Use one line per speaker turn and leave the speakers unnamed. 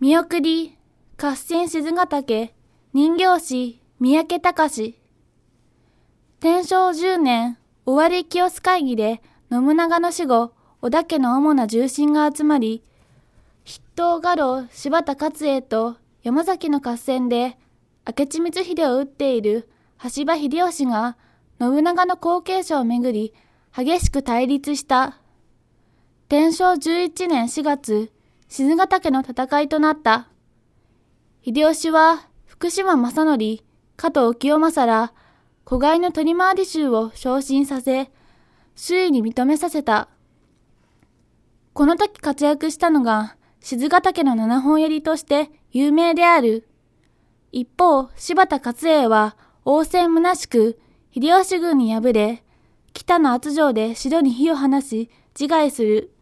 見送り、合戦静ヶ岳、人形師、三宅隆。天正10年、終わり清須会議で、信長の死後、織田家の主な重臣が集まり、筆頭家老柴田勝栄と山崎の合戦で、明智光秀を撃っている橋場秀吉が、信長の後継者をめぐり、激しく対立した。天正11年4月、静ヶ岳の戦いとなった。秀吉は福島正則、加藤清正ら、子飼いの取り回り衆を昇進させ、周囲に認めさせた。この時活躍したのが、静ヶ岳の七本槍として有名である。一方、柴田勝栄は応戦虚しく、秀吉軍に敗れ、北の圧城で城に火を放し、自害する。